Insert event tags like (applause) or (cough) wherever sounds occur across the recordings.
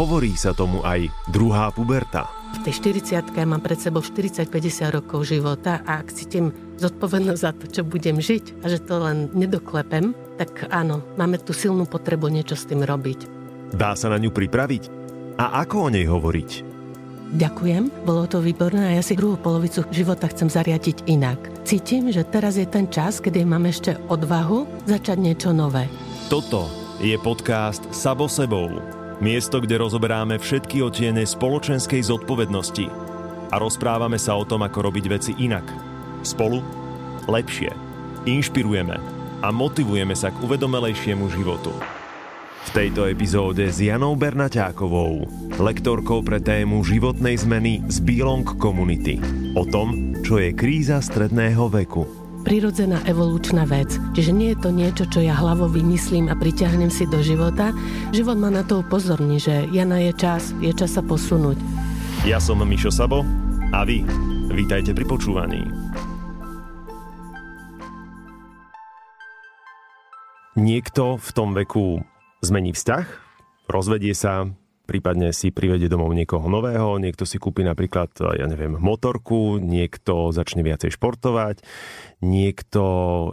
Hovorí sa tomu aj druhá puberta. V tej 40 mám pred sebou 40-50 rokov života a ak cítim zodpovednosť za to, čo budem žiť a že to len nedoklepem, tak áno, máme tu silnú potrebu niečo s tým robiť. Dá sa na ňu pripraviť? A ako o nej hovoriť? Ďakujem, bolo to výborné a ja si druhú polovicu života chcem zariadiť inak. Cítim, že teraz je ten čas, kedy mám ešte odvahu začať niečo nové. Toto je podcast Sabo sebou. Miesto, kde rozoberáme všetky otiene spoločenskej zodpovednosti a rozprávame sa o tom, ako robiť veci inak. Spolu lepšie. Inšpirujeme a motivujeme sa k uvedomelejšiemu životu. V tejto epizóde s Janou Bernaťákovou, lektorkou pre tému životnej zmeny z Belong Community. O tom, čo je kríza stredného veku prirodzená evolučná vec. Čiže nie je to niečo, čo ja hlavou vymyslím a priťahnem si do života. Život ma na to upozorní, že Jana je čas, je čas sa posunúť. Ja som Mišo Sabo a vy vítajte pri počúvaní. Niekto v tom veku zmení vzťah, rozvedie sa, prípadne si privedie domov niekoho nového, niekto si kúpi napríklad, ja neviem, motorku, niekto začne viacej športovať, niekto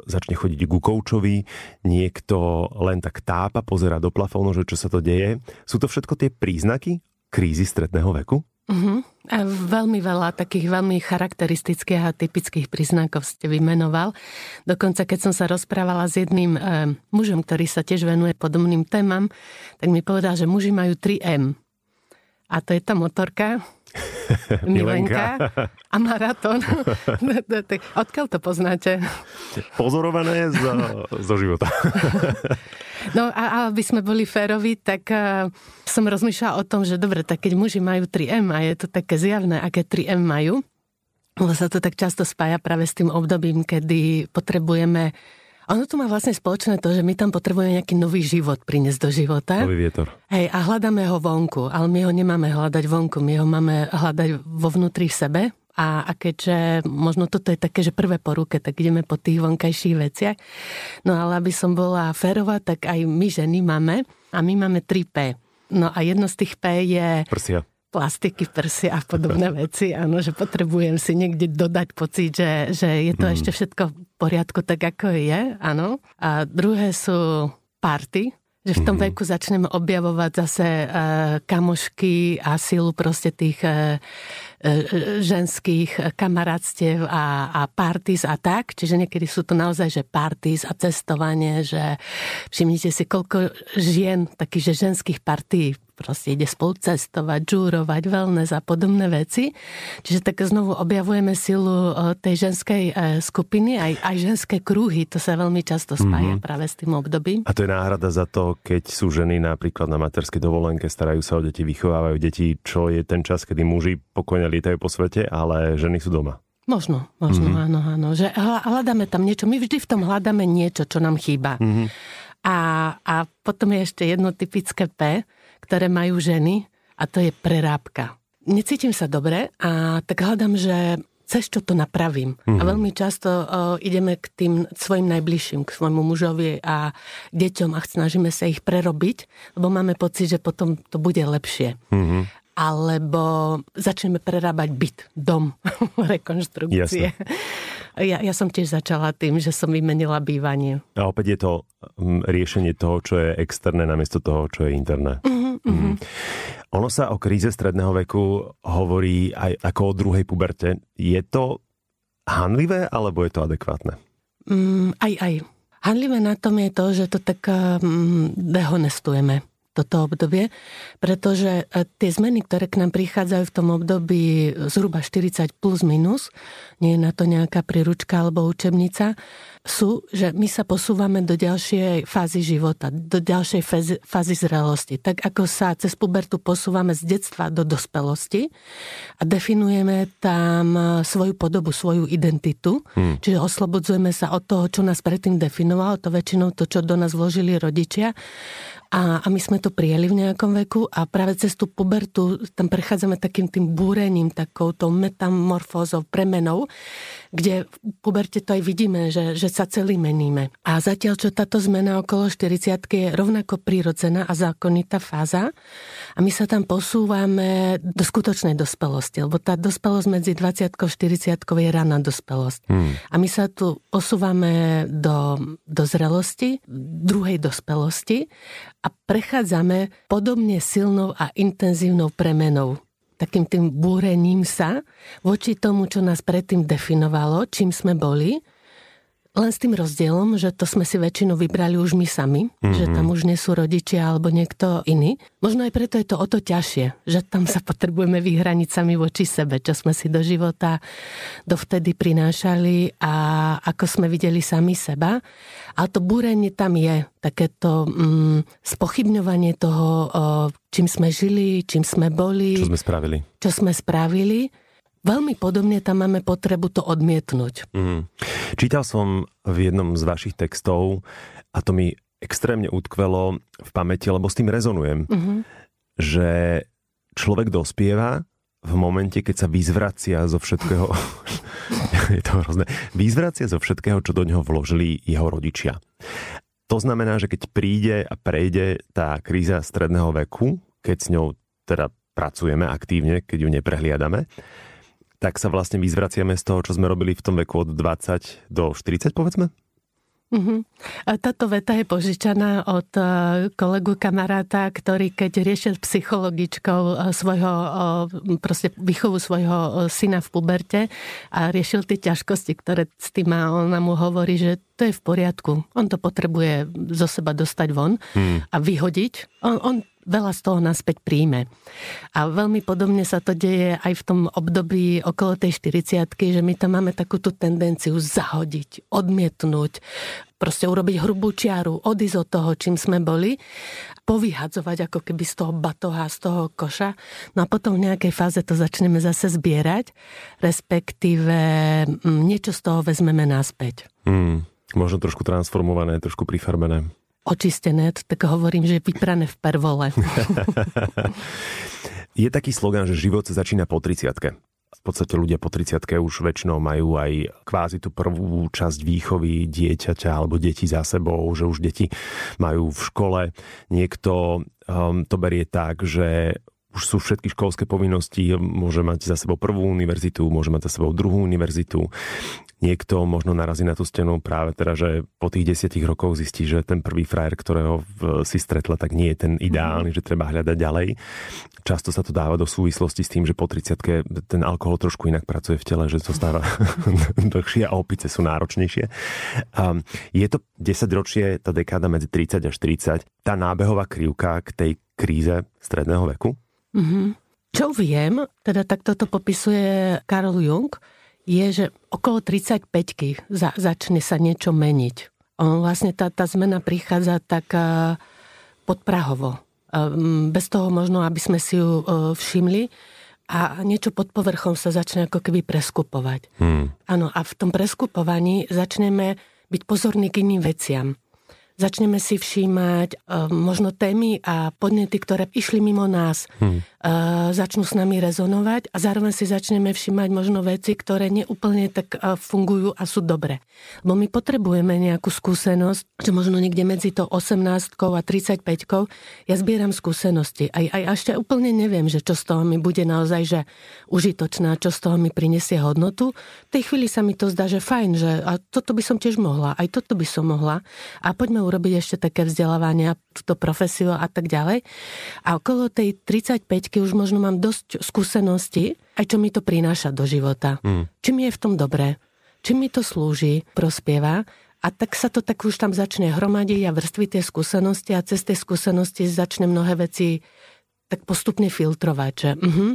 začne chodiť ku koučovi, niekto len tak tápa, pozera do plafónu, že čo sa to deje. Sú to všetko tie príznaky krízy stredného veku? Uh-huh. A veľmi veľa takých veľmi charakteristických a typických príznakov ste vymenoval. Dokonca, keď som sa rozprávala s jedným e, mužom, ktorý sa tiež venuje podobným témam, tak mi povedal, že muži majú 3M. A to je tá motorka, (laughs) Milenka a maratón. (laughs) Odkiaľ to poznáte? Pozorované zo, zo života. (laughs) No a aby sme boli férovi, tak uh, som rozmýšľala o tom, že dobre, tak keď muži majú 3M a je to také zjavné, aké 3M majú, lebo sa to tak často spája práve s tým obdobím, kedy potrebujeme ono tu má vlastne spoločné to, že my tam potrebujeme nejaký nový život priniesť do života. Nový vietor. Hej, a hľadáme ho vonku, ale my ho nemáme hľadať vonku, my ho máme hľadať vo vnútri sebe. A, a keďže možno toto je také, že prvé po ruke, tak ideme po tých vonkajších veciach. No ale aby som bola férová, tak aj my ženy máme a my máme 3P. No a jedno z tých P je... Prsia plastiky, prsia a podobné veci, áno, že potrebujem si niekde dodať pocit, že, že je to mm. ešte všetko poriadku tak, ako je, áno. A druhé sú party, že v tom mm-hmm. veku začneme objavovať zase e, kamošky a silu proste tých e, ženských kamarátstiev a, a parties a tak. Čiže niekedy sú to naozaj, že parties a cestovanie, že všimnite si, koľko žien, takých, že ženských partí proste ide spolu cestovať, žúrovať, wellness a podobné veci. Čiže tak znovu objavujeme silu tej ženskej e, skupiny, aj, aj ženské kruhy, to sa veľmi často spája mm-hmm. práve s tým obdobím. A to je náhrada za to, keď sú ženy napríklad na materskej dovolenke, starajú sa o deti, vychovávajú deti, čo je ten čas, kedy muži pokojne lietajú po svete, ale ženy sú doma. Možno, možno, mm-hmm. áno, áno. Že hľadáme tam niečo, my vždy v tom hľadáme niečo, čo nám chýba. Mm-hmm. A, a potom je ešte jedno typické P, ktoré majú ženy a to je prerábka. Necítim sa dobre a tak hľadám, že cez čo to napravím. Mm-hmm. A mhm. veľmi často o, ideme k tým svojim najbližším, k svojmu mužovi a deťom a snažíme sa ich prerobiť, lebo máme pocit, že potom to bude lepšie. Mm-hmm. Alebo začneme prerábať byt, dom, (laughs) rekonštrukcie. Ja, ja som tiež začala tým, že som vymenila bývanie. A opäť je to riešenie toho, čo je externé namiesto toho, čo je interné. Mm-hmm Mm-hmm. Ono sa o kríze stredného veku hovorí aj ako o druhej puberte. Je to hanlivé, alebo je to adekvátne? Mm, aj, aj. Hanlivé na tom je to, že to tak mm, dehonestujeme toto obdobie, pretože e, tie zmeny, ktoré k nám prichádzajú v tom období zhruba 40 plus minus, nie je na to nejaká príručka alebo učebnica, sú, že my sa posúvame do ďalšej fázy života, do ďalšej fázy, fázy zrelosti. Tak ako sa cez pubertu posúvame z detstva do dospelosti a definujeme tam e, svoju podobu, svoju identitu, hmm. čiže oslobodzujeme sa od toho, čo nás predtým definovalo, to väčšinou to, čo do nás vložili rodičia a, a my sme to prijeli v nejakom veku a práve cez tú pubertu tam prechádzame takým tým búrením, takou tou metamorfózou, premenou, kde v puberte to aj vidíme, že, že sa celý meníme. A zatiaľ, čo táto zmena okolo 40 je rovnako prírodzená a zákonitá fáza, a my sa tam posúvame do skutočnej dospelosti, lebo tá dospelosť medzi 20 a 40 je rána dospelosť. Hmm. A my sa tu posúvame do, do zrelosti, druhej dospelosti a prechádzame podobne silnou a intenzívnou premenou takým tým búrením sa voči tomu, čo nás predtým definovalo, čím sme boli len s tým rozdielom, že to sme si väčšinou vybrali už my sami, mm-hmm. že tam už nie sú rodičia alebo niekto iný. Možno aj preto je to o to ťažšie, že tam sa (laughs) potrebujeme vyhraniť sami voči sebe, čo sme si do života dovtedy prinášali a ako sme videli sami seba. A to búrenie tam je, takéto mm, spochybňovanie toho, čím sme žili, čím sme boli. Čo sme spravili. Čo sme spravili Veľmi podobne tam máme potrebu to odmietnúť. Mm. Čítal som v jednom z vašich textov a to mi extrémne utkvelo v pamäti, lebo s tým rezonujem, mm-hmm. že človek dospieva v momente, keď sa vyzvracia zo všetkého, (laughs) je to hrozné, vyzvracia zo všetkého, čo do neho vložili jeho rodičia. To znamená, že keď príde a prejde tá kríza stredného veku, keď s ňou teda pracujeme aktívne, keď ju neprehliadame, tak sa vlastne vyzvraciame z toho, čo sme robili v tom veku od 20 do 40, povedzme? Uh-huh. A táto veta je požičaná od e, kolegu kamaráta, ktorý keď riešil psychologičkou e, svojho, e, proste výchovu svojho syna v puberte a riešil tie ťažkosti, ktoré s tým má, ona mu hovorí, že to je v poriadku. On to potrebuje zo seba dostať von hmm. a vyhodiť. On, on veľa z toho naspäť príjme. A veľmi podobne sa to deje aj v tom období okolo tej 40 že my tam máme takú tú tendenciu zahodiť, odmietnúť, proste urobiť hrubú čiaru, odísť od toho, čím sme boli, povyhadzovať ako keby z toho batoha, z toho koša. No a potom v nejakej fáze to začneme zase zbierať, respektíve mm, niečo z toho vezmeme naspäť. Mm, možno trošku transformované, trošku prifarbené očistené, tak hovorím, že je vyprané v pervole. (laughs) je taký slogan, že život sa začína po 30 v podstate ľudia po 30 už väčšinou majú aj kvázi tú prvú časť výchovy dieťaťa alebo deti za sebou, že už deti majú v škole. Niekto um, to berie tak, že už sú všetky školské povinnosti, môže mať za sebou prvú univerzitu, môže mať za sebou druhú univerzitu niekto možno narazí na tú stenu práve teda, že po tých desiatich rokoch zistí, že ten prvý frajer, ktorého si stretla, tak nie je ten ideálny, mm. že treba hľadať ďalej. Často sa to dáva do súvislosti s tým, že po 30 ten alkohol trošku inak pracuje v tele, že to stáva (laughs) dlhšie a opice sú náročnejšie. Um, je to 10 ročie, tá dekáda medzi 30 až 40, tá nábehová krivka k tej kríze stredného veku? Mm-hmm. Čo viem, teda takto to popisuje Karl Jung, je, že okolo 35-ky za, začne sa niečo meniť. On vlastne tá, tá zmena prichádza tak podprahovo. Bez toho možno, aby sme si ju všimli a niečo pod povrchom sa začne ako keby preskupovať. Hmm. Áno, a v tom preskupovaní začneme byť pozorní k iným veciam začneme si všímať uh, možno témy a podnety, ktoré išli mimo nás, hmm. uh, začnú s nami rezonovať a zároveň si začneme všímať možno veci, ktoré neúplne tak uh, fungujú a sú dobré. Lebo my potrebujeme nejakú skúsenosť, že možno niekde medzi to 18 a 35 ja zbieram skúsenosti. Aj, aj ešte úplne neviem, že čo z toho mi bude naozaj že užitočná, čo z toho mi prinesie hodnotu. V tej chvíli sa mi to zdá, že fajn, že a toto by som tiež mohla, aj toto by som mohla. A poďme urobiť ešte také vzdelávania, túto profesiu a tak ďalej. A okolo tej 35 už možno mám dosť skúseností, aj čo mi to prináša do života. Mm. Či mi je v tom dobré, či mi to slúži, prospieva. A tak sa to tak už tam začne hromadiť a vrství tie skúsenosti a cez tie skúsenosti začne mnohé veci tak postupne filtrovať, že uh-huh,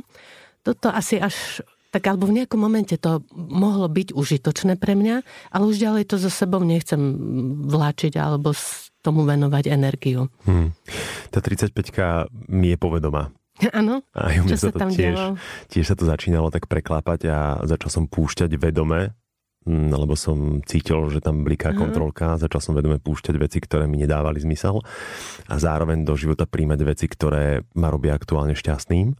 toto asi až tak alebo v nejakom momente to mohlo byť užitočné pre mňa, ale už ďalej to so sebou nechcem vláčiť alebo tomu venovať energiu. Hmm. Tá 35 mi je povedomá. (laughs) Áno, a čo sa, to tam tiež, tiež sa to začínalo tak preklápať a začal som púšťať vedome, hm, lebo som cítil, že tam bliká kontrolka, začal som vedome púšťať veci, ktoré mi nedávali zmysel a zároveň do života príjmať veci, ktoré ma robia aktuálne šťastným.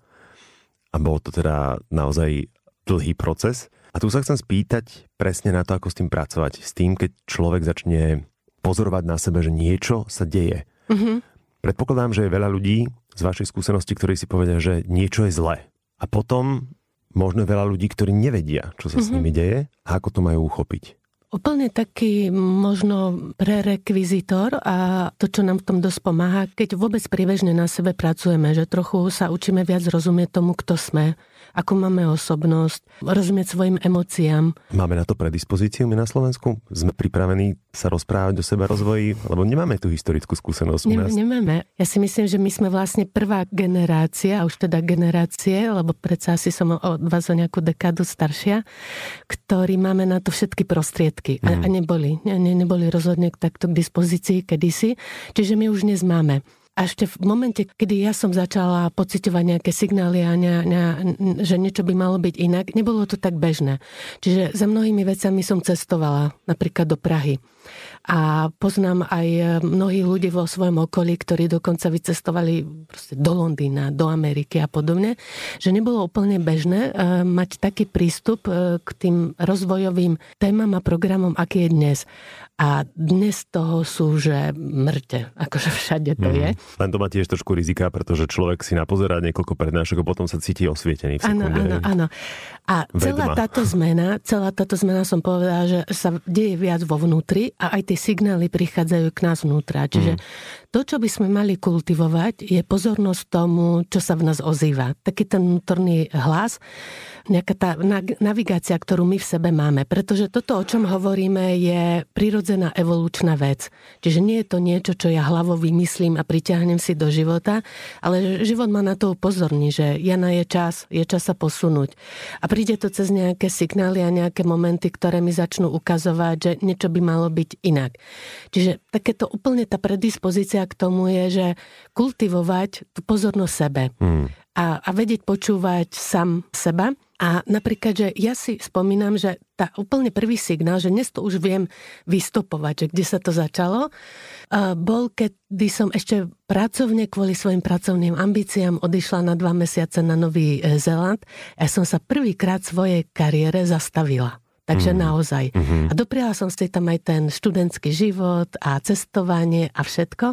A bolo to teda naozaj dlhý proces. A tu sa chcem spýtať presne na to, ako s tým pracovať. S tým, keď človek začne pozorovať na sebe, že niečo sa deje. Mm-hmm. Predpokladám, že je veľa ľudí z vašej skúsenosti, ktorí si povedia, že niečo je zlé. A potom možno veľa ľudí, ktorí nevedia, čo sa mm-hmm. s mhm. nimi deje a ako to majú uchopiť. Úplne taký možno prerekvizitor a to, čo nám v tom dosť pomáha, keď vôbec priebežne na sebe pracujeme, že trochu sa učíme viac rozumieť tomu, kto sme, ako máme osobnosť, rozumieť svojim emóciám. Máme na to predispozíciu my na Slovensku? Sme pripravení sa rozprávať o seba rozvoji? Lebo nemáme tú historickú skúsenosť u nás. Nemáme. Ja si myslím, že my sme vlastne prvá generácia, a už teda generácie, lebo predsa asi som od vás o nejakú dekádu staršia, ktorí máme na to všetky prostriedky. A, mm. a neboli. Ne, neboli rozhodne takto k dispozícii kedysi. Čiže my už dnes máme. A ešte v momente, kedy ja som začala pocitovať nejaké signály a ne, ne, že niečo by malo byť inak, nebolo to tak bežné. Čiže za mnohými vecami som cestovala, napríklad do Prahy. A poznám aj mnohých ľudí vo svojom okolí, ktorí dokonca vycestovali do Londýna, do Ameriky a podobne, že nebolo úplne bežné e, mať taký prístup e, k tým rozvojovým témam a programom, aký je dnes. A dnes toho sú, že mŕte, akože všade to mm. je. Len to má tiež trošku rizika, pretože človek si napozerá niekoľko prednášok a potom sa cíti osvietený v Áno, áno, áno. A celá táto zmena, celá táto zmena som povedala, že sa deje viac vo vnútri a aj tie signály prichádzajú k nás vnútra. Čiže mm. To, čo by sme mali kultivovať, je pozornosť tomu, čo sa v nás ozýva. Taký ten vnútorný hlas, nejaká tá navigácia, ktorú my v sebe máme. Pretože toto, o čom hovoríme, je prirodzená evolučná vec. Čiže nie je to niečo, čo ja hlavou vymyslím a priťahnem si do života, ale život ma na to upozorní, že Jana je čas, je čas sa posunúť. A príde to cez nejaké signály a nejaké momenty, ktoré mi začnú ukazovať, že niečo by malo byť inak. Čiže takéto úplne tá predispozícia k tomu je, že kultivovať tú pozornosť sebe. Hmm. A, a vedieť počúvať sám seba a napríklad, že ja si spomínam, že tá úplne prvý signál, že dnes to už viem vystopovať, že kde sa to začalo, bol, kedy som ešte pracovne kvôli svojim pracovným ambíciám odišla na dva mesiace na Nový e, Zeland. Ja som sa prvýkrát svojej kariére zastavila. Takže mm. naozaj. Mm-hmm. A dopriala som si tam aj ten študentský život a cestovanie a všetko.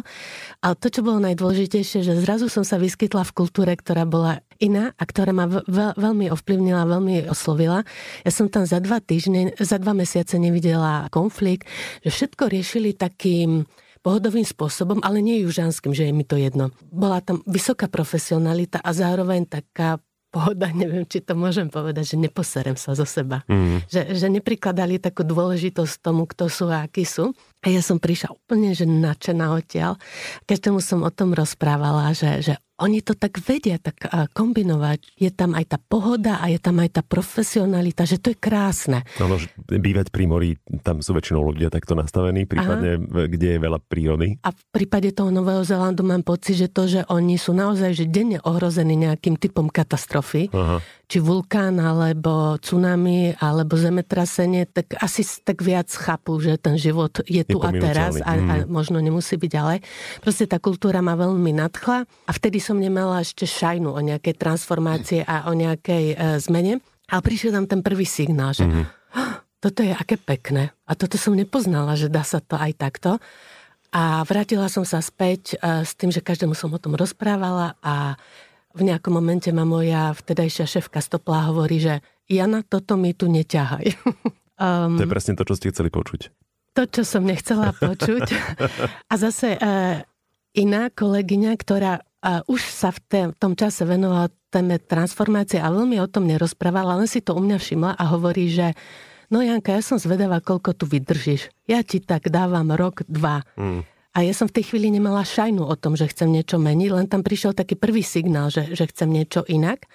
Ale to, čo bolo najdôležitejšie, že zrazu som sa vyskytla v kultúre, ktorá bola iná a ktorá ma veľ, veľmi ovplyvnila, veľmi oslovila. Ja som tam za dva týždne, za dva mesiace nevidela konflikt, že všetko riešili takým pohodovým spôsobom, ale nie južanským, že je mi to jedno. Bola tam vysoká profesionalita a zároveň taká pohoda, neviem, či to môžem povedať, že neposerem sa zo seba. Mm. Že, že neprikladali takú dôležitosť tomu, kto sú a akí sú. A ja som prišla úplne, že nadšená odtiaľ. Každému som o tom rozprávala, že, že oni to tak vedia tak kombinovať. Je tam aj tá pohoda a je tam aj tá profesionalita, že to je krásne. No, no bývať pri mori, tam sú väčšinou ľudia takto nastavení, prípadne Aha. kde je veľa prírody. A v prípade toho Nového Zelandu mám pocit, že to, že oni sú naozaj že denne ohrození nejakým typom katastrofy, Aha či vulkán, alebo tsunami, alebo zemetrasenie, tak asi tak viac chápu, že ten život je tu a teraz a, a mm. možno nemusí byť ďalej. Proste tá kultúra ma veľmi nadchla a vtedy som nemala ešte šajnu o nejakej transformácie a o nejakej e, zmene. A prišiel tam ten prvý signál, že mm. toto je aké pekné. A toto som nepoznala, že dá sa to aj takto. A vrátila som sa späť e, s tým, že každému som o tom rozprávala a v nejakom momente ma moja vtedajšia šéfka Stoplá hovorí, že Jana, toto mi tu neťahaj. (laughs) um, to je presne to, čo ste chceli počuť. To, čo som nechcela (laughs) počuť. A zase uh, iná kolegyňa, ktorá uh, už sa v, tém, v tom čase venovala téme transformácie a veľmi o tom nerozprávala, len si to u mňa všimla a hovorí, že no Janka, ja som zvedavá, koľko tu vydržíš. Ja ti tak dávam rok, dva. Mm. A ja som v tej chvíli nemala šajnu o tom, že chcem niečo meniť, len tam prišiel taký prvý signál, že, že chcem niečo inak.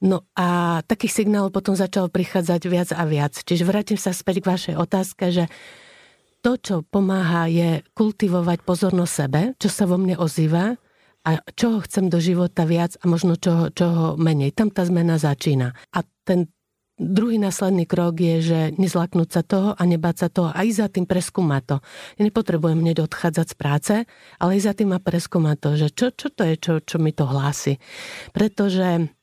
No a takých signálov potom začalo prichádzať viac a viac. Čiže vrátim sa späť k vašej otázke, že to, čo pomáha, je kultivovať pozornosť sebe, čo sa vo mne ozýva a čoho chcem do života viac a možno čoho, čoho menej. Tam tá zmena začína. A ten Druhý následný krok je, že nezlaknúť sa toho a nebáť sa toho a ísť za tým preskúmať to. Ja nepotrebujem hneď odchádzať z práce, ale ísť za tým a preskúmať to, že čo, čo to je, čo, čo mi to hlási. Pretože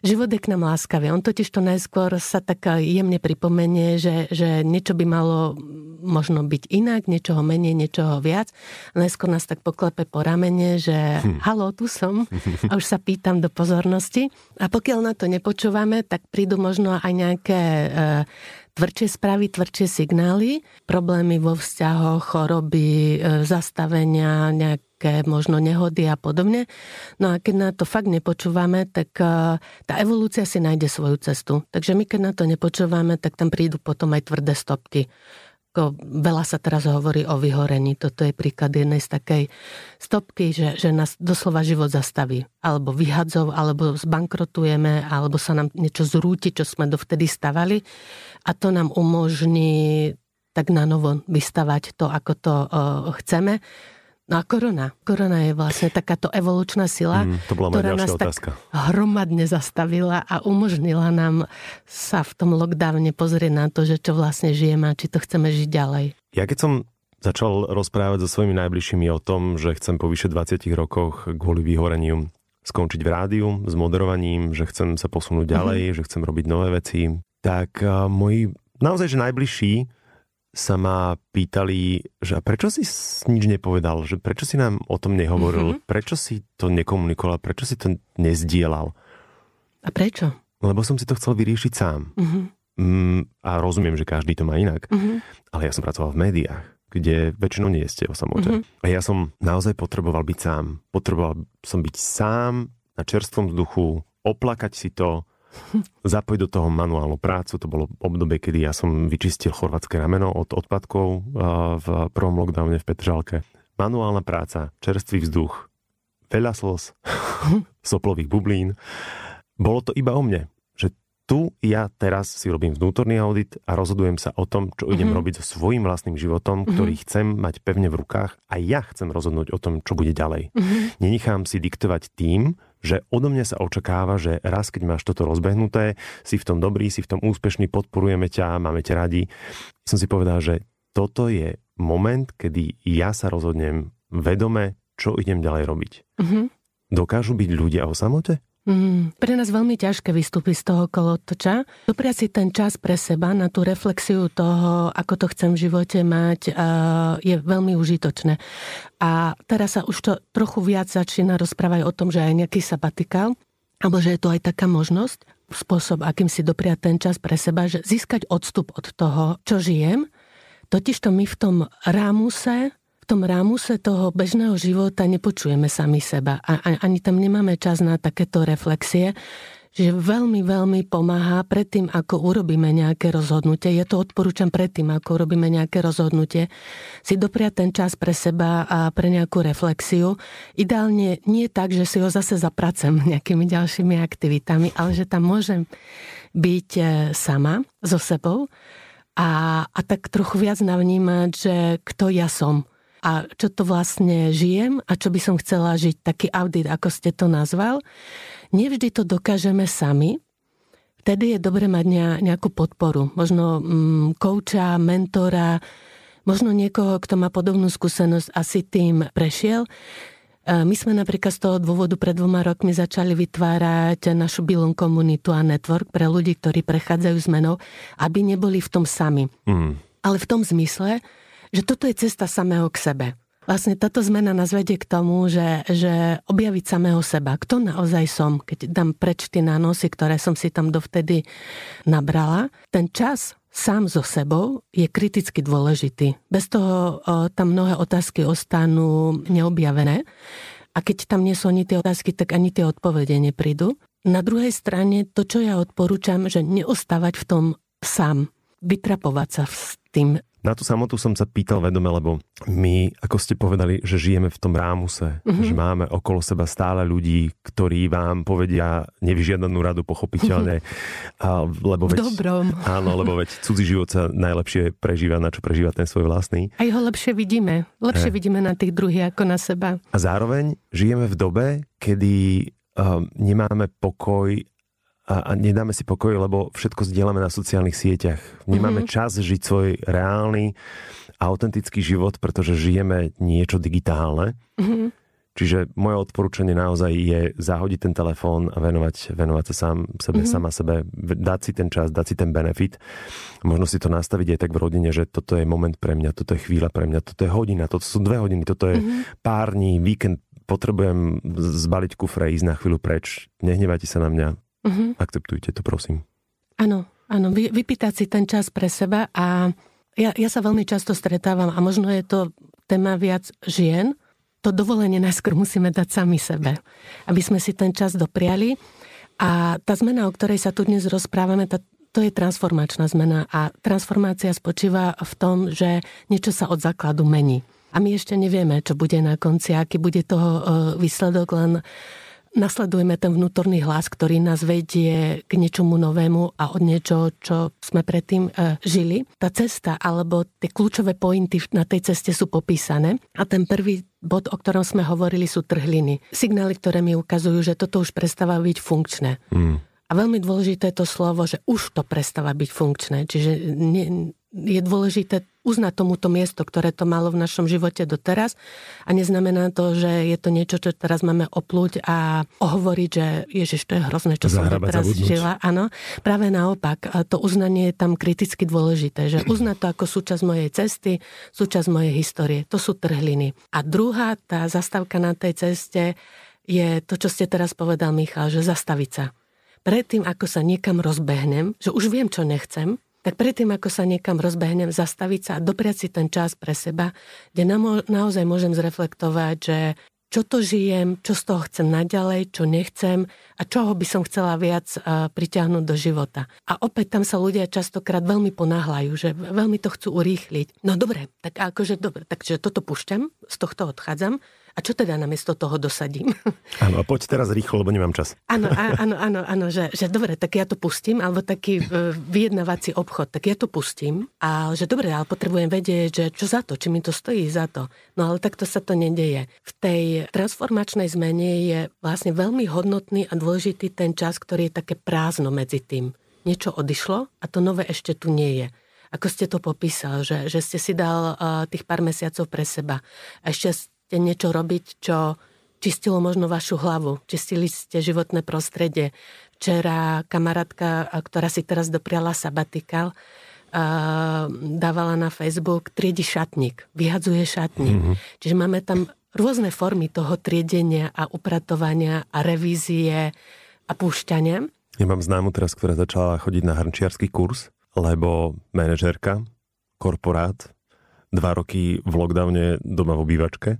Život je k nám láskavý. On totiž to najskôr sa tak jemne pripomenie, že, že niečo by malo možno byť inak, niečoho menej, niečoho viac. Najskôr nás tak poklepe po ramene, že hm. halo, tu som a už sa pýtam do pozornosti. A pokiaľ na to nepočúvame, tak prídu možno aj nejaké e, tvrdšie správy, tvrdšie signály, problémy vo vzťahoch, choroby, e, zastavenia, nejak nejaké možno nehody a podobne. No a keď na to fakt nepočúvame, tak eh, tá evolúcia si nájde svoju cestu. Takže my keď na to nepočúvame, tak tam prídu potom aj tvrdé stopky. Ako veľa sa teraz hovorí o vyhorení. Toto je príklad jednej z takej stopky, že, že nás doslova život zastaví. Alebo vyhadzov, alebo zbankrotujeme, alebo sa nám niečo zrúti, čo sme dovtedy stavali. A to nám umožní tak na novo vystavať to, ako to uh, chceme. No a korona. Korona je vlastne takáto evolučná sila, mm, to bola ktorá nás otázka. tak hromadne zastavila a umožnila nám sa v tom lockdowne pozrieť na to, že čo vlastne žijeme a či to chceme žiť ďalej. Ja keď som začal rozprávať so svojimi najbližšími o tom, že chcem po vyše 20 rokoch kvôli vyhoreniu skončiť v rádiu s moderovaním, že chcem sa posunúť ďalej, mm-hmm. že chcem robiť nové veci, tak uh, moji naozaj, že najbližší sa ma pýtali, že a prečo si nič nepovedal, že prečo si nám o tom nehovoril, mm-hmm. prečo si to nekomunikoval, prečo si to nezdielal. A prečo? Lebo som si to chcel vyriešiť sám. Mm-hmm. Mm, a rozumiem, že každý to má inak. Mm-hmm. Ale ja som pracoval v médiách, kde väčšinou nie ste o samote. Mm-hmm. A ja som naozaj potreboval byť sám. Potreboval som byť sám na čerstvom vzduchu, oplakať si to, (laughs) zapojiť do toho manuálnu prácu. To bolo obdobie, kedy ja som vyčistil chorvátske rameno od odpadkov v prvom lockdowne v Petržalke. Manuálna práca, čerstvý vzduch, veľa slz, (laughs) soplových bublín. Bolo to iba o mne, že tu ja teraz si robím vnútorný audit a rozhodujem sa o tom, čo idem mm-hmm. robiť so svojím vlastným životom, mm-hmm. ktorý chcem mať pevne v rukách a ja chcem rozhodnúť o tom, čo bude ďalej. Mm-hmm. Nenechám si diktovať tým, že odo mňa sa očakáva, že raz, keď máš toto rozbehnuté, si v tom dobrý, si v tom úspešný, podporujeme ťa, máme ťa radi. Som si povedal, že toto je moment, kedy ja sa rozhodnem vedome, čo idem ďalej robiť. Mm-hmm. Dokážu byť ľudia o samote? Mm, pre nás veľmi ťažké vystúpiť z toho kolotoča. Dopriať si ten čas pre seba na tú reflexiu toho, ako to chcem v živote mať, je veľmi užitočné. A teraz sa už to trochu viac začína rozprávať o tom, že aj nejaký sabatikál, alebo že je to aj taká možnosť, spôsob, akým si dopriať ten čas pre seba, že získať odstup od toho, čo žijem. Totižto my v tom rámuse tom rámuse toho bežného života nepočujeme sami seba a ani tam nemáme čas na takéto reflexie, že veľmi, veľmi pomáha predtým, ako urobíme nejaké rozhodnutie. Ja to odporúčam predtým, ako urobíme nejaké rozhodnutie, si dopriať ten čas pre seba a pre nejakú reflexiu. Ideálne nie tak, že si ho zase zapracem (laughs) nejakými ďalšími aktivitami, ale že tam môžem byť e, sama so sebou a, a tak trochu viac navnímať, že kto ja som a čo to vlastne žijem a čo by som chcela žiť, taký audit, ako ste to nazval. Nevždy to dokážeme sami, vtedy je dobre mať nejakú podporu. Možno mm, kouča, mentora, možno niekoho, kto má podobnú skúsenosť a si tým prešiel. E, my sme napríklad z toho dôvodu pred dvoma rokmi začali vytvárať našu bilom komunitu a network pre ľudí, ktorí prechádzajú zmenou, aby neboli v tom sami. Mm. Ale v tom zmysle, že toto je cesta samého k sebe. Vlastne táto zmena nás vedie k tomu, že, že objaviť samého seba. Kto naozaj som, keď dám preč tie nánosy, ktoré som si tam dovtedy nabrala. Ten čas sám so sebou je kriticky dôležitý. Bez toho o, tam mnohé otázky ostanú neobjavené. A keď tam nie sú ani tie otázky, tak ani tie odpovede neprídu. Na druhej strane to, čo ja odporúčam, že neostávať v tom sám, vytrapovať sa s tým na tú samotu som sa pýtal vedome, lebo my, ako ste povedali, že žijeme v tom rámuse, mm-hmm. že máme okolo seba stále ľudí, ktorí vám povedia nevyžiadanú radu pochopiteľne. Mm-hmm. A, lebo veď, v dobrom. Áno, lebo veď cudzí život sa najlepšie prežíva, na čo prežíva ten svoj vlastný. A ho lepšie vidíme. Lepšie He. vidíme na tých druhých ako na seba. A zároveň žijeme v dobe, kedy um, nemáme pokoj a, a nedáme si pokoj, lebo všetko zdieľame na sociálnych sieťach. Nemáme mm-hmm. čas žiť svoj reálny, autentický život, pretože žijeme niečo digitálne. Mm-hmm. Čiže moje odporúčanie naozaj je zahodiť ten telefón a venovať, venovať sa sám sebe, mm-hmm. sama sebe, dať si ten čas, dať si ten benefit. Možno si to nastaviť aj tak v rodine, že toto je moment pre mňa, toto je chvíľa pre mňa, toto je hodina, toto sú dve hodiny, toto je mm-hmm. pár dní, víkend, potrebujem zbaliť kufre, ísť na chvíľu preč. Nehnevajte sa na mňa. Mm-hmm. Akceptujte to, prosím. Áno, áno, vy, vypýtať si ten čas pre seba a ja, ja sa veľmi často stretávam a možno je to téma viac žien, to dovolenie najskôr musíme dať sami sebe, aby sme si ten čas dopriali. A tá zmena, o ktorej sa tu dnes rozprávame, tá, to je transformačná zmena a transformácia spočíva v tom, že niečo sa od základu mení. A my ešte nevieme, čo bude na konci, aký bude toho e, výsledok, len nasledujeme ten vnútorný hlas, ktorý nás vedie k niečomu novému a od niečo, čo sme predtým e, žili. Tá cesta alebo tie kľúčové pointy na tej ceste sú popísané a ten prvý bod, o ktorom sme hovorili, sú trhliny. Signály, ktoré mi ukazujú, že toto už prestáva byť funkčné. Mm. A veľmi dôležité je to slovo, že už to prestáva byť funkčné. Čiže nie, je dôležité uznať tomuto miesto, ktoré to malo v našom živote doteraz a neznamená to, že je to niečo, čo teraz máme oplúť a ohovoriť, že ježiš, to je hrozné, čo som teraz zabudnúť. žila. Áno, práve naopak, to uznanie je tam kriticky dôležité, že (clears throat) uznať to ako súčasť mojej cesty, súčasť mojej histórie. To sú trhliny. A druhá, tá zastavka na tej ceste je to, čo ste teraz povedal, Michal, že zastaviť sa. Predtým, ako sa niekam rozbehnem, že už viem, čo nechcem, tak predtým, ako sa niekam rozbehnem, zastaviť sa a dopriať si ten čas pre seba, kde na- naozaj môžem zreflektovať, že čo to žijem, čo z toho chcem naďalej, čo nechcem a čoho by som chcela viac uh, pritiahnuť do života. A opäť tam sa ľudia častokrát veľmi ponáhľajú, že veľmi to chcú urýchliť. No dobre, tak akože dobre, takže toto pušťam, z tohto odchádzam a čo teda namiesto toho dosadím? (laughs) Áno, a poď teraz rýchlo, lebo nemám čas. (laughs) Áno, áno, áno, áno že, že dobre, tak ja to pustím, alebo taký e, vyjednávací obchod, tak ja to pustím a že dobre, ale potrebujem vedieť, že čo za to, či mi to stojí za to. No ale takto sa to nedeje. V tej transformačnej zmene je vlastne veľmi hodnotný a dôležitý ten čas, ktorý je také prázdno medzi tým. Niečo odišlo a to nové ešte tu nie je ako ste to popísal, že, že ste si dal uh, tých pár mesiacov pre seba. A ešte chcete niečo robiť, čo čistilo možno vašu hlavu, čistili ste životné prostredie. Včera kamarátka, ktorá si teraz dopriala sabatikal, dávala na Facebook triedi šatník, vyhadzuje šatník. Mm-hmm. Čiže máme tam rôzne formy toho triedenia a upratovania a revízie a púšťania. Ja mám známu teraz, ktorá začala chodiť na hrnčiarský kurz, lebo manažérka, korporát, dva roky v lockdowne doma v obývačke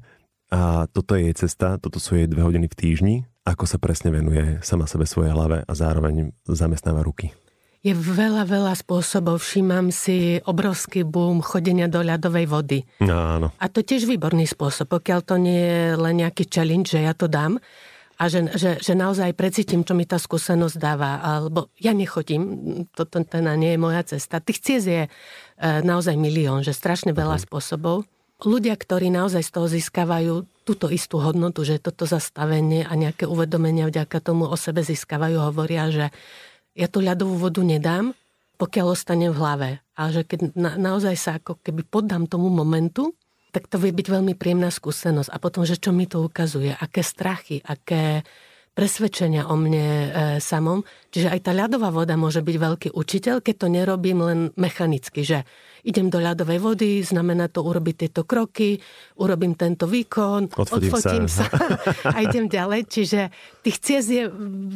a toto je jej cesta, toto sú jej dve hodiny v týždni, ako sa presne venuje sama sebe svojej hlave a zároveň zamestnáva ruky. Je veľa, veľa spôsobov. Všímam si obrovský boom chodenia do ľadovej vody. Áno. A to tiež výborný spôsob, pokiaľ to nie je len nejaký challenge, že ja to dám, a že, že, že naozaj precítim, čo mi tá skúsenosť dáva. Alebo ja nechodím, toto nie je moja cesta. Tých ciest je e, naozaj milión, že strašne veľa uh-huh. spôsobov ľudia, ktorí naozaj z toho získavajú túto istú hodnotu, že toto zastavenie a nejaké uvedomenia vďaka tomu o sebe získavajú, hovoria, že ja tú ľadovú vodu nedám, pokiaľ ostane v hlave. A že keď na, naozaj sa ako keby poddám tomu momentu, tak to vie byť veľmi príjemná skúsenosť. A potom, že čo mi to ukazuje, aké strachy, aké presvedčenia o mne e, samom. Čiže aj tá ľadová voda môže byť veľký učiteľ, keď to nerobím len mechanicky, že idem do ľadovej vody, znamená to urobiť tieto kroky, urobím tento výkon, odfotím, odfotím sa, sa (laughs) a idem ďalej. Čiže tých ciest je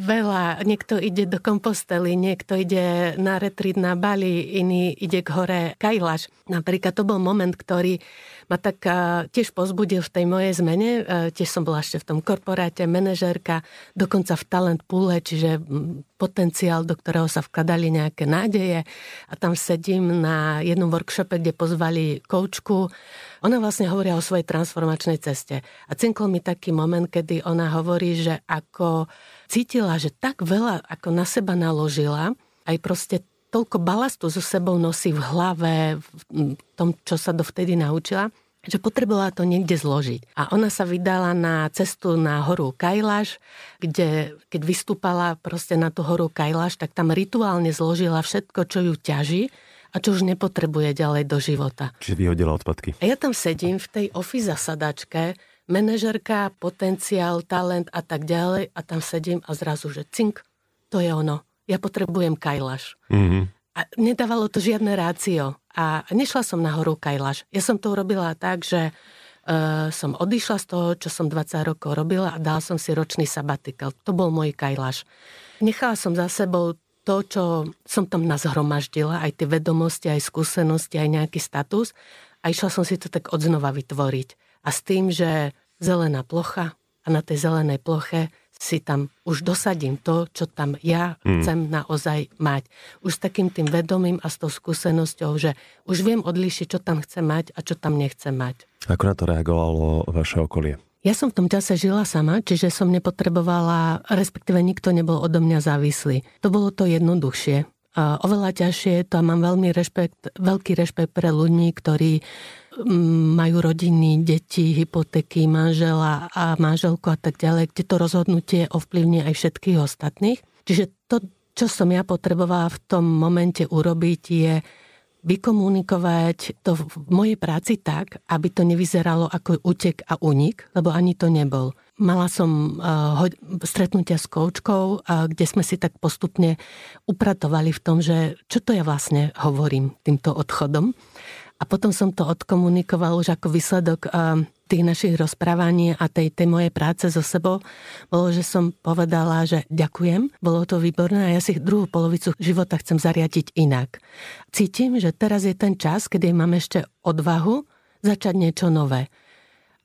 veľa. Niekto ide do kompostely, niekto ide na retreat na Bali, iný ide k hore Kailaš. Napríklad to bol moment, ktorý ma tak tiež pozbudil v tej mojej zmene. Tiež som bola ešte v tom korporáte, manažérka, dokonca v talent poole, čiže potenciál, do ktorého sa vkladali nejaké nádeje. A tam sedím na jednom workshope, kde pozvali koučku. Ona vlastne hovoria o svojej transformačnej ceste. A cinkol mi taký moment, kedy ona hovorí, že ako cítila, že tak veľa ako na seba naložila, aj proste toľko balastu so sebou nosí v hlave, v tom, čo sa dovtedy naučila, že potrebovala to niekde zložiť. A ona sa vydala na cestu na horu Kailaš, kde keď vystúpala proste na tú horu Kailaš, tak tam rituálne zložila všetko, čo ju ťaží a čo už nepotrebuje ďalej do života. Čiže vyhodila odpadky. A ja tam sedím v tej office zasadačke, manažerka, potenciál, talent a tak ďalej a tam sedím a zrazu, že cink, to je ono. Ja potrebujem kajlaš. Mm-hmm. A nedávalo to žiadne rácio. A nešla som na horu kajlaš. Ja som to urobila tak, že uh, som odišla z toho, čo som 20 rokov robila a dal som si ročný sabatikal. To bol môj kajlaš. Nechala som za sebou to, čo som tam nazhromaždila, aj tie vedomosti, aj skúsenosti, aj nejaký status a išla som si to tak odznova vytvoriť. A s tým, že zelená plocha a na tej zelenej ploche si tam už dosadím to, čo tam ja mm. chcem naozaj mať. Už s takým tým vedomím a s tou skúsenosťou, že už viem odlíšiť, čo tam chcem mať a čo tam nechcem mať. Ako na to reagovalo vaše okolie? Ja som v tom čase žila sama, čiže som nepotrebovala, respektíve nikto nebol odo mňa závislý. To bolo to jednoduchšie. Oveľa ťažšie je to a mám veľmi rešpekt, veľký rešpekt pre ľudí, ktorí majú rodiny, deti, hypotéky, manžela a manželku a tak ďalej, kde to rozhodnutie ovplyvní aj všetkých ostatných. Čiže to, čo som ja potrebovala v tom momente urobiť, je vykomunikovať to v mojej práci tak, aby to nevyzeralo ako útek a unik, lebo ani to nebol. Mala som uh, stretnutia s koučkou, uh, kde sme si tak postupne upratovali v tom, že čo to ja vlastne hovorím týmto odchodom. A potom som to odkomunikoval už ako výsledok tých našich rozprávaní a tej, tej mojej práce so sebou bolo, že som povedala, že ďakujem, bolo to výborné a ja si druhú polovicu života chcem zariadiť inak. Cítim, že teraz je ten čas, kedy mám ešte odvahu začať niečo nové.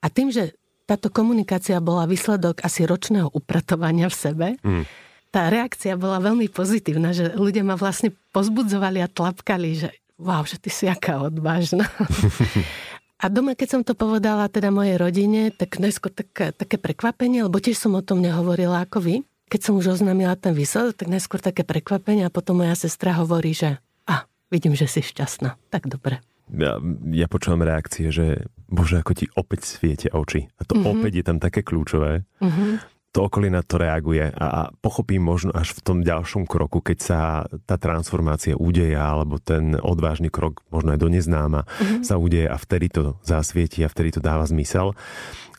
A tým, že táto komunikácia bola výsledok asi ročného upratovania v sebe, mm. tá reakcia bola veľmi pozitívna, že ľudia ma vlastne pozbudzovali a tlapkali, že wow, že ty si aká odvážna. A doma, keď som to povedala teda mojej rodine, tak najskôr také, také prekvapenie, lebo tiež som o tom nehovorila ako vy. Keď som už oznámila ten výsledok, tak najskôr také prekvapenie a potom moja sestra hovorí, že a, vidím, že si šťastná. Tak dobre. Ja, ja počúvam reakcie, že bože, ako ti opäť sviete oči. A to mm-hmm. opäť je tam také kľúčové. Mm-hmm to okolie na to reaguje a pochopím možno až v tom ďalšom kroku, keď sa tá transformácia udeja, alebo ten odvážny krok, možno aj do neznáma, mm-hmm. sa udeje a vtedy to zasvieti a vtedy to dáva zmysel.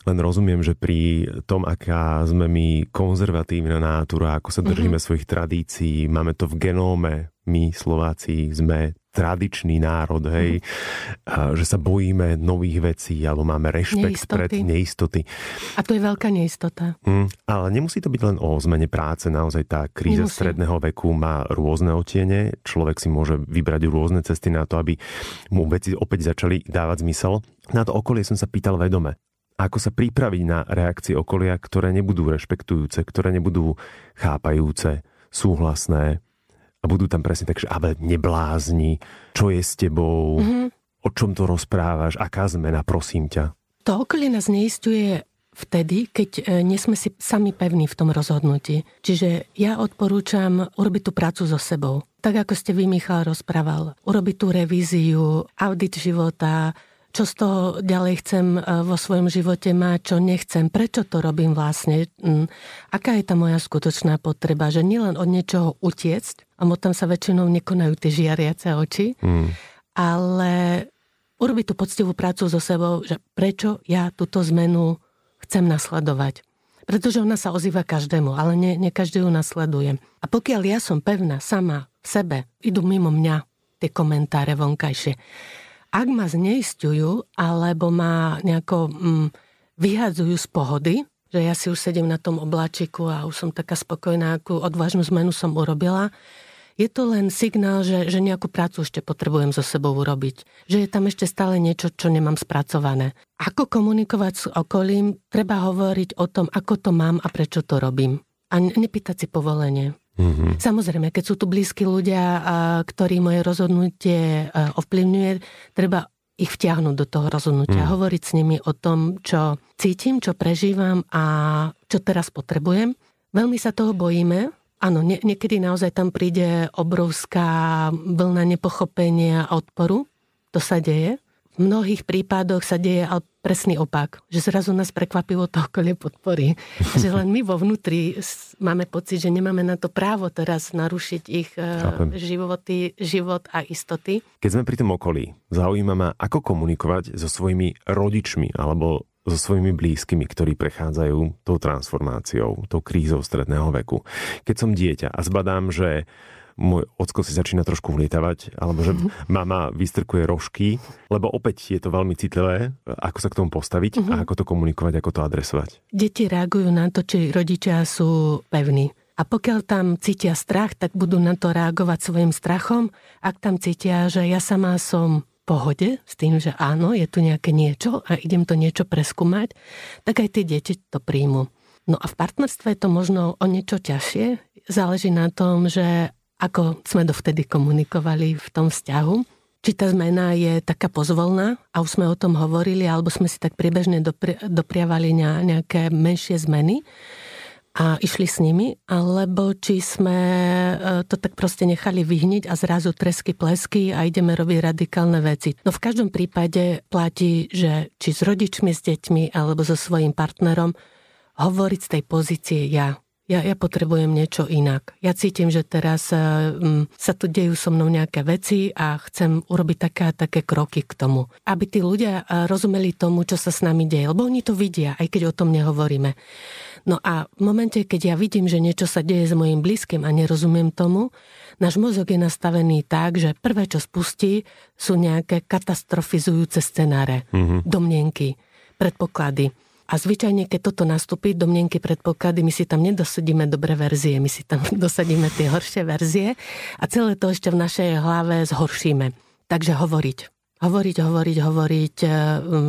Len rozumiem, že pri tom, aká sme my konzervatívna nátura, ako sa držíme mm-hmm. svojich tradícií, máme to v genóme, my Slováci sme tradičný národ, hej, mm. že sa bojíme nových vecí, alebo máme rešpekt neistoty. pred neistoty. A to je veľká neistota. Mm, ale nemusí to byť len o zmene práce, naozaj tá kríza nemusí. stredného veku má rôzne otiene, človek si môže vybrať rôzne cesty na to, aby mu veci opäť začali dávať zmysel. Na to okolie som sa pýtal vedome. Ako sa pripraviť na reakcie okolia, ktoré nebudú rešpektujúce, ktoré nebudú chápajúce, súhlasné, a budú tam presne tak, že ale neblázni, čo je s tebou, mm-hmm. o čom to rozprávaš, aká zmena, prosím ťa. To okolie nás neistuje vtedy, keď e, nie sme si sami pevní v tom rozhodnutí. Čiže ja odporúčam urobiť tú prácu so sebou. Tak ako ste vy, Michal, rozprával. Urobiť tú revíziu, audit života, čo z toho ďalej chcem e, vo svojom živote mať, čo nechcem, prečo to robím vlastne, mm, aká je tá moja skutočná potreba, že nielen od niečoho utiecť, a tam sa väčšinou nekonajú tie žiariace oči, mm. ale urobiť tú poctivú prácu so sebou, že prečo ja túto zmenu chcem nasledovať. Pretože ona sa ozýva každému, ale nie, nie každý ju nasleduje. A pokiaľ ja som pevná sama v sebe, idú mimo mňa tie komentáre vonkajšie ak ma zneistujú alebo ma nejako mm, vyhadzujú z pohody, že ja si už sedím na tom obláčiku a už som taká spokojná, akú odvážnu zmenu som urobila, je to len signál, že, že nejakú prácu ešte potrebujem so sebou urobiť. Že je tam ešte stále niečo, čo nemám spracované. Ako komunikovať s okolím, treba hovoriť o tom, ako to mám a prečo to robím. A nepýtať si povolenie. Mm-hmm. Samozrejme, keď sú tu blízki ľudia, ktorí moje rozhodnutie ovplyvňuje, treba ich vtiahnuť do toho rozhodnutia, mm. hovoriť s nimi o tom, čo cítim, čo prežívam a čo teraz potrebujem. Veľmi sa toho bojíme. Áno, nie, niekedy naozaj tam príde obrovská vlna nepochopenia a odporu. To sa deje v mnohých prípadoch sa deje ale presný opak, že zrazu nás prekvapivo to okolie podporí. (laughs) že len my vo vnútri máme pocit, že nemáme na to právo teraz narušiť ich e, životy, život a istoty. Keď sme pri tom okolí, zaujíma ma, ako komunikovať so svojimi rodičmi alebo so svojimi blízkymi, ktorí prechádzajú tou transformáciou, tou krízou stredného veku. Keď som dieťa a zbadám, že môj ocko si začína trošku vlietavať, alebo že mm-hmm. mama vystrkuje rožky, lebo opäť je to veľmi citlivé, ako sa k tomu postaviť mm-hmm. a mhm. ako to komunikovať, ako to adresovať. Deti reagujú na to, či rodičia sú pevní. A pokiaľ tam cítia strach, tak budú na to reagovať svojim strachom. Ak tam cítia, že ja sama som pohode s tým, že áno, je tu nejaké niečo a idem to niečo preskúmať, tak aj tie deti to príjmu. No a v partnerstve je to možno o niečo ťažšie. Záleží na tom, že ako sme dovtedy komunikovali v tom vzťahu. Či tá zmena je taká pozvolná a už sme o tom hovorili, alebo sme si tak priebežne dopri- dopriavali nejaké menšie zmeny a išli s nimi, alebo či sme e, to tak proste nechali vyhniť a zrazu tresky, plesky a ideme robiť radikálne veci. No v každom prípade platí, že či s rodičmi, s deťmi alebo so svojím partnerom hovoriť z tej pozície ja. Ja, ja potrebujem niečo inak. Ja cítim, že teraz um, sa tu dejú so mnou nejaké veci a chcem urobiť také také kroky k tomu. Aby tí ľudia rozumeli tomu, čo sa s nami deje. Lebo oni to vidia, aj keď o tom nehovoríme. No a v momente, keď ja vidím, že niečo sa deje s mojim blízkym a nerozumiem tomu, náš mozog je nastavený tak, že prvé, čo spustí, sú nejaké katastrofizujúce scenáre, mm-hmm. domnienky, predpoklady. A zvyčajne, keď toto nastúpi, domnienky, predpoklady, my si tam nedosadíme dobré verzie, my si tam (laughs) dosadíme tie horšie verzie a celé to ešte v našej hlave zhoršíme. Takže hovoriť. Hovoriť, hovoriť, hovoriť eh,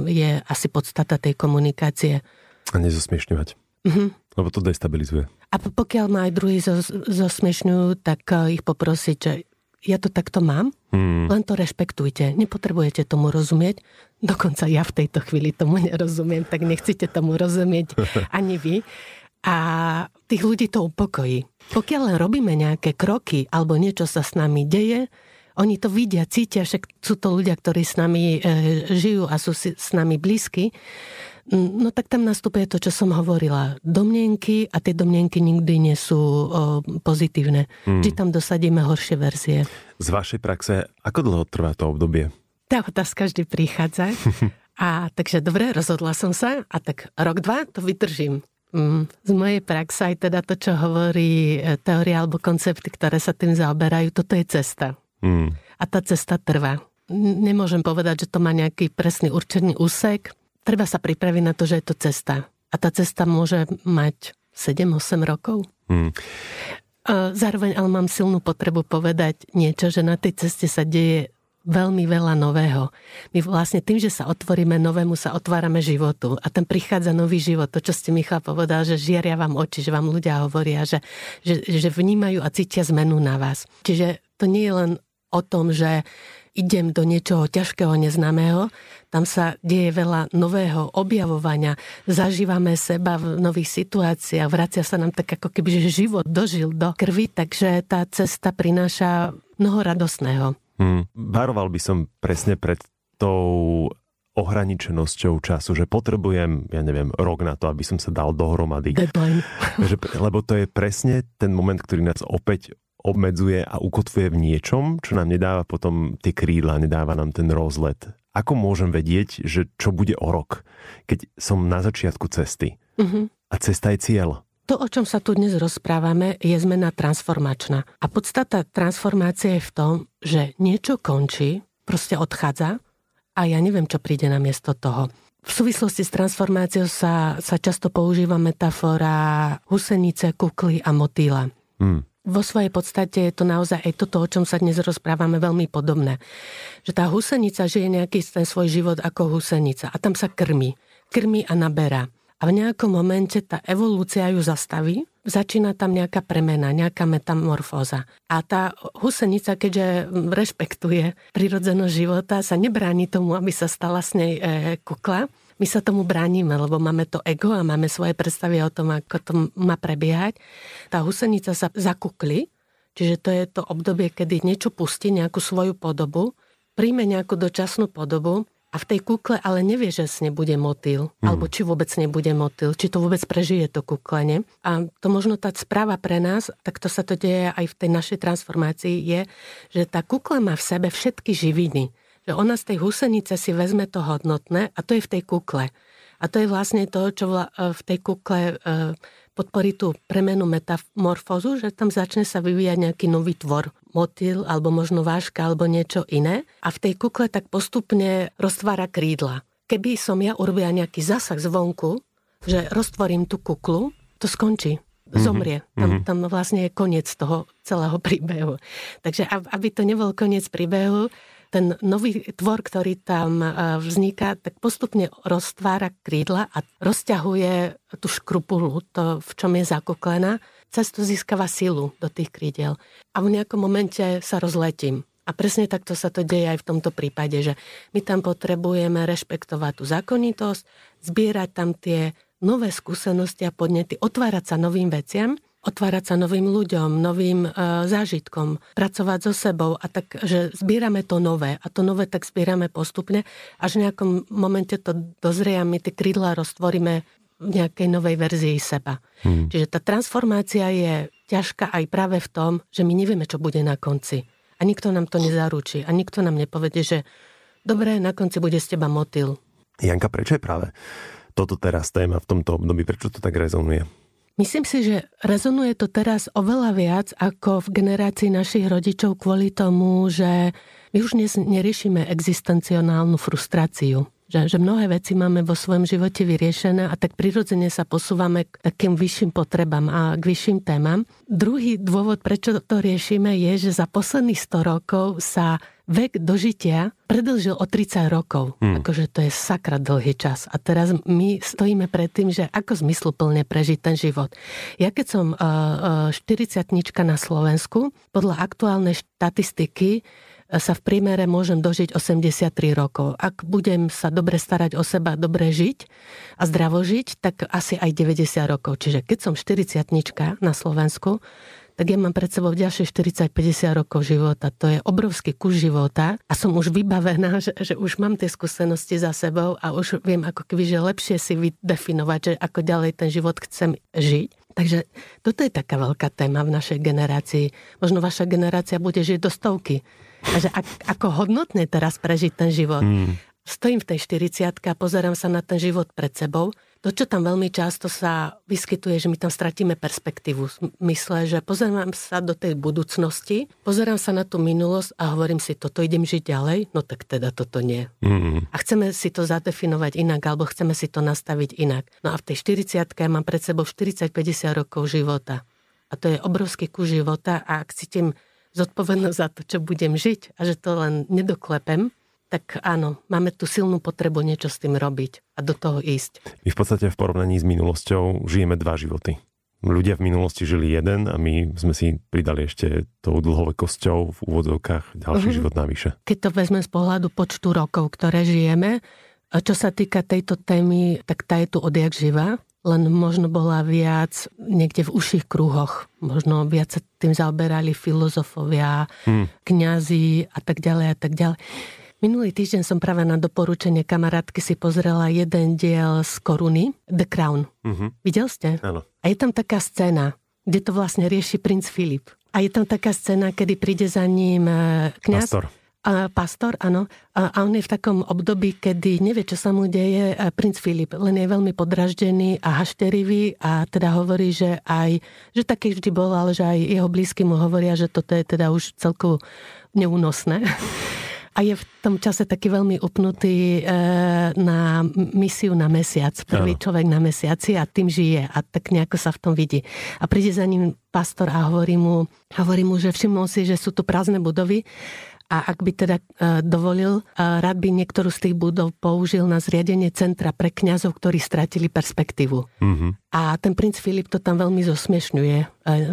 je asi podstata tej komunikácie. A nezosmiešňovať. Mm-hmm. Lebo to destabilizuje. A pokiaľ ma aj druhý zosmiešňujú, tak eh, ich poprosiť, že ja to takto mám, hmm. len to rešpektujte. Nepotrebujete tomu rozumieť. Dokonca ja v tejto chvíli tomu nerozumiem, tak nechcete tomu rozumieť (laughs) ani vy. A tých ľudí to upokojí. Pokiaľ len robíme nejaké kroky alebo niečo sa s nami deje, oni to vidia, cítia, však sú to ľudia, ktorí s nami e, žijú a sú si, s nami blízky, No tak tam nastupuje to, čo som hovorila. Domnienky a tie domnienky nikdy nie sú o, pozitívne. Hmm. Či tam dosadíme horšie verzie. Z vašej praxe, ako dlho trvá to obdobie? Tá otázka vždy prichádza. (laughs) a takže dobre, rozhodla som sa a tak rok, dva to vydržím. Mm, z mojej praxe aj teda to, čo hovorí e, teória alebo koncepty, ktoré sa tým zaoberajú, toto je cesta. Hmm. A tá cesta trvá. Nemôžem povedať, že to má nejaký presný určený úsek, treba sa pripraviť na to, že je to cesta. A tá cesta môže mať 7-8 rokov. Hmm. Zároveň ale mám silnú potrebu povedať niečo, že na tej ceste sa deje veľmi veľa nového. My vlastne tým, že sa otvoríme novému, sa otvárame životu a tam prichádza nový život. To, čo ste Michal povedal, že žiaria vám oči, že vám ľudia hovoria, že, že, že vnímajú a cítia zmenu na vás. Čiže to nie je len o tom, že idem do niečoho ťažkého, neznámeho, tam sa deje veľa nového objavovania, zažívame seba v nových situáciách, vracia sa nám tak ako keby, že život dožil do krvi, takže tá cesta prináša mnoho radosného. Hmm. Varoval by som presne pred tou ohraničenosťou času, že potrebujem, ja neviem, rok na to, aby som sa dal dohromady. Deadline. (laughs) lebo to je presne ten moment, ktorý nás opäť obmedzuje a ukotvuje v niečom, čo nám nedáva potom tie krídla, nedáva nám ten rozlet. Ako môžem vedieť, že čo bude o rok, keď som na začiatku cesty uh-huh. a cesta je cieľ? To, o čom sa tu dnes rozprávame, je zmena transformačná. A podstata transformácie je v tom, že niečo končí, proste odchádza a ja neviem, čo príde na miesto toho. V súvislosti s transformáciou sa, sa často používa metafora husenice, kukly a motýla. Hmm vo svojej podstate je to naozaj aj toto, o čom sa dnes rozprávame, veľmi podobné. Že tá husenica žije nejaký ten svoj život ako husenica a tam sa krmi. Krmi a naberá. A v nejakom momente tá evolúcia ju zastaví, začína tam nejaká premena, nejaká metamorfóza. A tá husenica, keďže rešpektuje prirodzenosť života, sa nebráni tomu, aby sa stala s nej e, kukla, my sa tomu bránime, lebo máme to ego a máme svoje predstavy o tom, ako to má prebiehať. Tá husenica sa zakukli, čiže to je to obdobie, kedy niečo pustí, nejakú svoju podobu, príjme nejakú dočasnú podobu a v tej kukle ale nevie, že nebude motýl, mm. alebo či vôbec nebude motýl, či to vôbec prežije to kuklenie. A to možno tá správa pre nás, tak to sa to deje aj v tej našej transformácii, je, že tá kukla má v sebe všetky živiny že ona z tej husenice si vezme to hodnotné a to je v tej kukle. A to je vlastne to, čo v tej kukle podporí tú premenu metamorfózu, že tam začne sa vyvíjať nejaký nový tvor, motýl, alebo možno váška, alebo niečo iné. A v tej kukle tak postupne roztvára krídla. Keby som ja urobila nejaký zásah zvonku, že roztvorím tú kuklu, to skončí. Mhm. Zomrie. Tam, mhm. tam vlastne je koniec toho celého príbehu. Takže aby to nebol koniec príbehu, ten nový tvor, ktorý tam e, vzniká, tak postupne roztvára krídla a rozťahuje tú škrupulu, to, v čom je zakuklená, cez to získava silu do tých krídel. A v nejakom momente sa rozletím. A presne takto sa to deje aj v tomto prípade, že my tam potrebujeme rešpektovať tú zákonitosť, zbierať tam tie nové skúsenosti a podnety, otvárať sa novým veciam otvárať sa novým ľuďom, novým e, zážitkom, pracovať so sebou a tak, že zbierame to nové a to nové tak zbierame postupne, až v nejakom momente to dozrie a my tie krídla roztvoríme v nejakej novej verzii seba. Hmm. Čiže tá transformácia je ťažká aj práve v tom, že my nevieme, čo bude na konci. A nikto nám to nezaručí. A nikto nám nepovede, že dobre, na konci bude z teba motil. Janka, prečo je práve toto teraz téma v tomto období? Prečo to tak rezonuje? Myslím si, že rezonuje to teraz oveľa viac ako v generácii našich rodičov kvôli tomu, že my už dnes neriešime existencionálnu frustráciu. Že, že mnohé veci máme vo svojom živote vyriešené a tak prirodzene sa posúvame k takým vyšším potrebám a k vyšším témam. Druhý dôvod, prečo to riešime, je, že za posledných 100 rokov sa vek dožitia predlžil o 30 rokov. Hmm. Akože to je sakra dlhý čas. A teraz my stojíme pred tým, že ako zmysluplne prežiť ten život. Ja keď som uh, uh, 40 na Slovensku, podľa aktuálnej štatistiky uh, sa v priemere môžem dožiť 83 rokov. Ak budem sa dobre starať o seba, dobre žiť a zdravo žiť, tak asi aj 90 rokov. Čiže keď som 40 na Slovensku, tak ja mám pred sebou ďalšie 40-50 rokov života. To je obrovský kus života a som už vybavená, že, že už mám tie skúsenosti za sebou a už viem ako keby, že lepšie si vydefinovať, že ako ďalej ten život chcem žiť. Takže toto je taká veľká téma v našej generácii. Možno vaša generácia bude žiť do stovky. A že ak, ako hodnotné teraz prežiť ten život. Mm. Stojím v tej 40 a pozerám sa na ten život pred sebou to, čo tam veľmi často sa vyskytuje, že my tam stratíme perspektívu. Mysle, že pozerám sa do tej budúcnosti, pozerám sa na tú minulosť a hovorím si, toto idem žiť ďalej, no tak teda toto nie. Mm. A chceme si to zadefinovať inak, alebo chceme si to nastaviť inak. No a v tej 40 mám pred sebou 40-50 rokov života. A to je obrovský kus života a ak cítim zodpovednosť za to, čo budem žiť a že to len nedoklepem, tak áno, máme tu silnú potrebu niečo s tým robiť a do toho ísť. My v podstate v porovnaní s minulosťou žijeme dva životy. Ľudia v minulosti žili jeden a my sme si pridali ešte tou dlhovekosťou v úvodzovkách ďalší uh-huh. život navyše. Keď to vezme z pohľadu počtu rokov, ktoré žijeme, a čo sa týka tejto témy, tak tá je tu odjak živa, len možno bola viac niekde v užších kruhoch. Možno viac sa tým zaoberali filozofovia, hmm. kňazi a tak ďalej a tak ďalej. Minulý týždeň som práve na doporučenie kamarátky si pozrela jeden diel z Koruny, The Crown. Uh-huh. Videl ste? Áno. A je tam taká scéna, kde to vlastne rieši princ Filip. A je tam taká scéna, kedy príde za ním e, kňaz. Pastor. A pastor, áno. A, a on je v takom období, kedy nevie, čo sa mu deje. Princ Filip len je veľmi podraždený a hašterivý a teda hovorí, že aj, že taký vždy bol, ale že aj jeho blízky mu hovoria, že toto je teda už celku neúnosné (laughs) a je v tom čase taký veľmi upnutý e, na misiu na mesiac. Prvý ano. človek na mesiaci a tým žije a tak nejako sa v tom vidí. A príde za ním pastor a hovorí mu, hovorí mu že všimol si, že sú tu prázdne budovy a ak by teda e, dovolil, e, rád by niektorú z tých budov použil na zriadenie centra pre kňazov, ktorí stratili perspektívu. Mm-hmm. A ten princ Filip to tam veľmi zosmiešňuje e,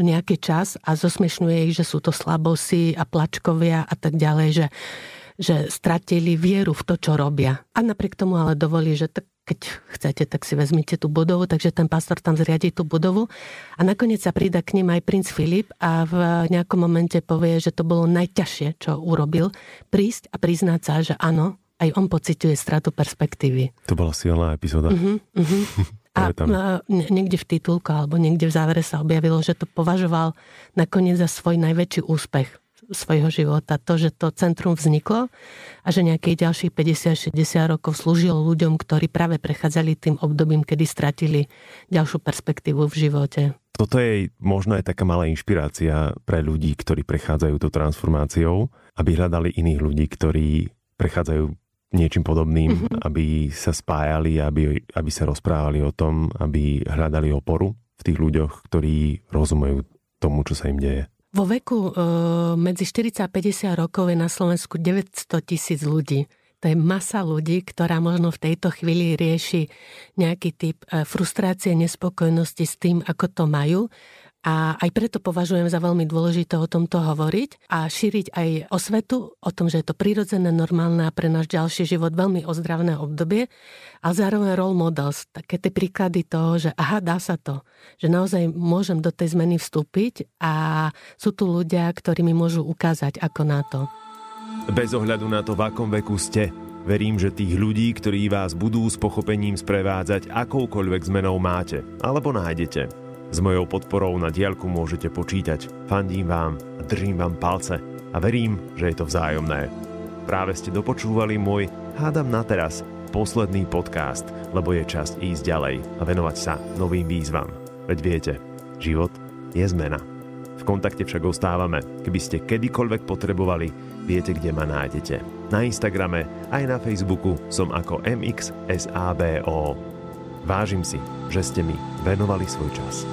nejaký čas a zosmiešňuje ich, že sú to slabosy a plačkovia a tak ďalej, že že stratili vieru v to, čo robia. A napriek tomu ale dovolí, že tak keď chcete, tak si vezmite tú budovu, takže ten pastor tam zriadi tú budovu a nakoniec sa prída k ním aj princ Filip a v nejakom momente povie, že to bolo najťažšie, čo urobil, prísť a priznať sa, že áno, aj on pociťuje stratu perspektívy. To bola silná epizóda. (laughs) Uh-huh, uh-huh. A niekde v titulku alebo niekde v závere sa objavilo, že to považoval nakoniec za svoj najväčší úspech svojho života. To, že to centrum vzniklo a že nejakých ďalších 50-60 rokov slúžilo ľuďom, ktorí práve prechádzali tým obdobím, kedy stratili ďalšiu perspektívu v živote. Toto je možno aj taká malá inšpirácia pre ľudí, ktorí prechádzajú tou transformáciou, aby hľadali iných ľudí, ktorí prechádzajú niečím podobným, mm-hmm. aby sa spájali, aby, aby sa rozprávali o tom, aby hľadali oporu v tých ľuďoch, ktorí rozumejú tomu, čo sa im deje. Vo veku e, medzi 40 a 50 rokov je na Slovensku 900 tisíc ľudí. To je masa ľudí, ktorá možno v tejto chvíli rieši nejaký typ e, frustrácie, nespokojnosti s tým, ako to majú a aj preto považujem za veľmi dôležité o tomto hovoriť a šíriť aj osvetu o tom, že je to prirodzené, normálne a pre náš ďalší život veľmi ozdravné obdobie, ale zároveň role models, také tie príklady toho, že aha, dá sa to, že naozaj môžem do tej zmeny vstúpiť a sú tu ľudia, ktorí mi môžu ukázať, ako na to. Bez ohľadu na to, v akom veku ste, Verím, že tých ľudí, ktorí vás budú s pochopením sprevádzať akoukoľvek zmenou máte, alebo nájdete. S mojou podporou na diálku môžete počítať. Fandím vám a držím vám palce a verím, že je to vzájomné. Práve ste dopočúvali môj Hádam na teraz posledný podcast, lebo je čas ísť ďalej a venovať sa novým výzvam. Veď viete, život je zmena. V kontakte však ostávame. Keby ste kedykoľvek potrebovali, viete, kde ma nájdete. Na Instagrame aj na Facebooku som ako MXSABO. Vážim si, že ste mi venovali svoj čas.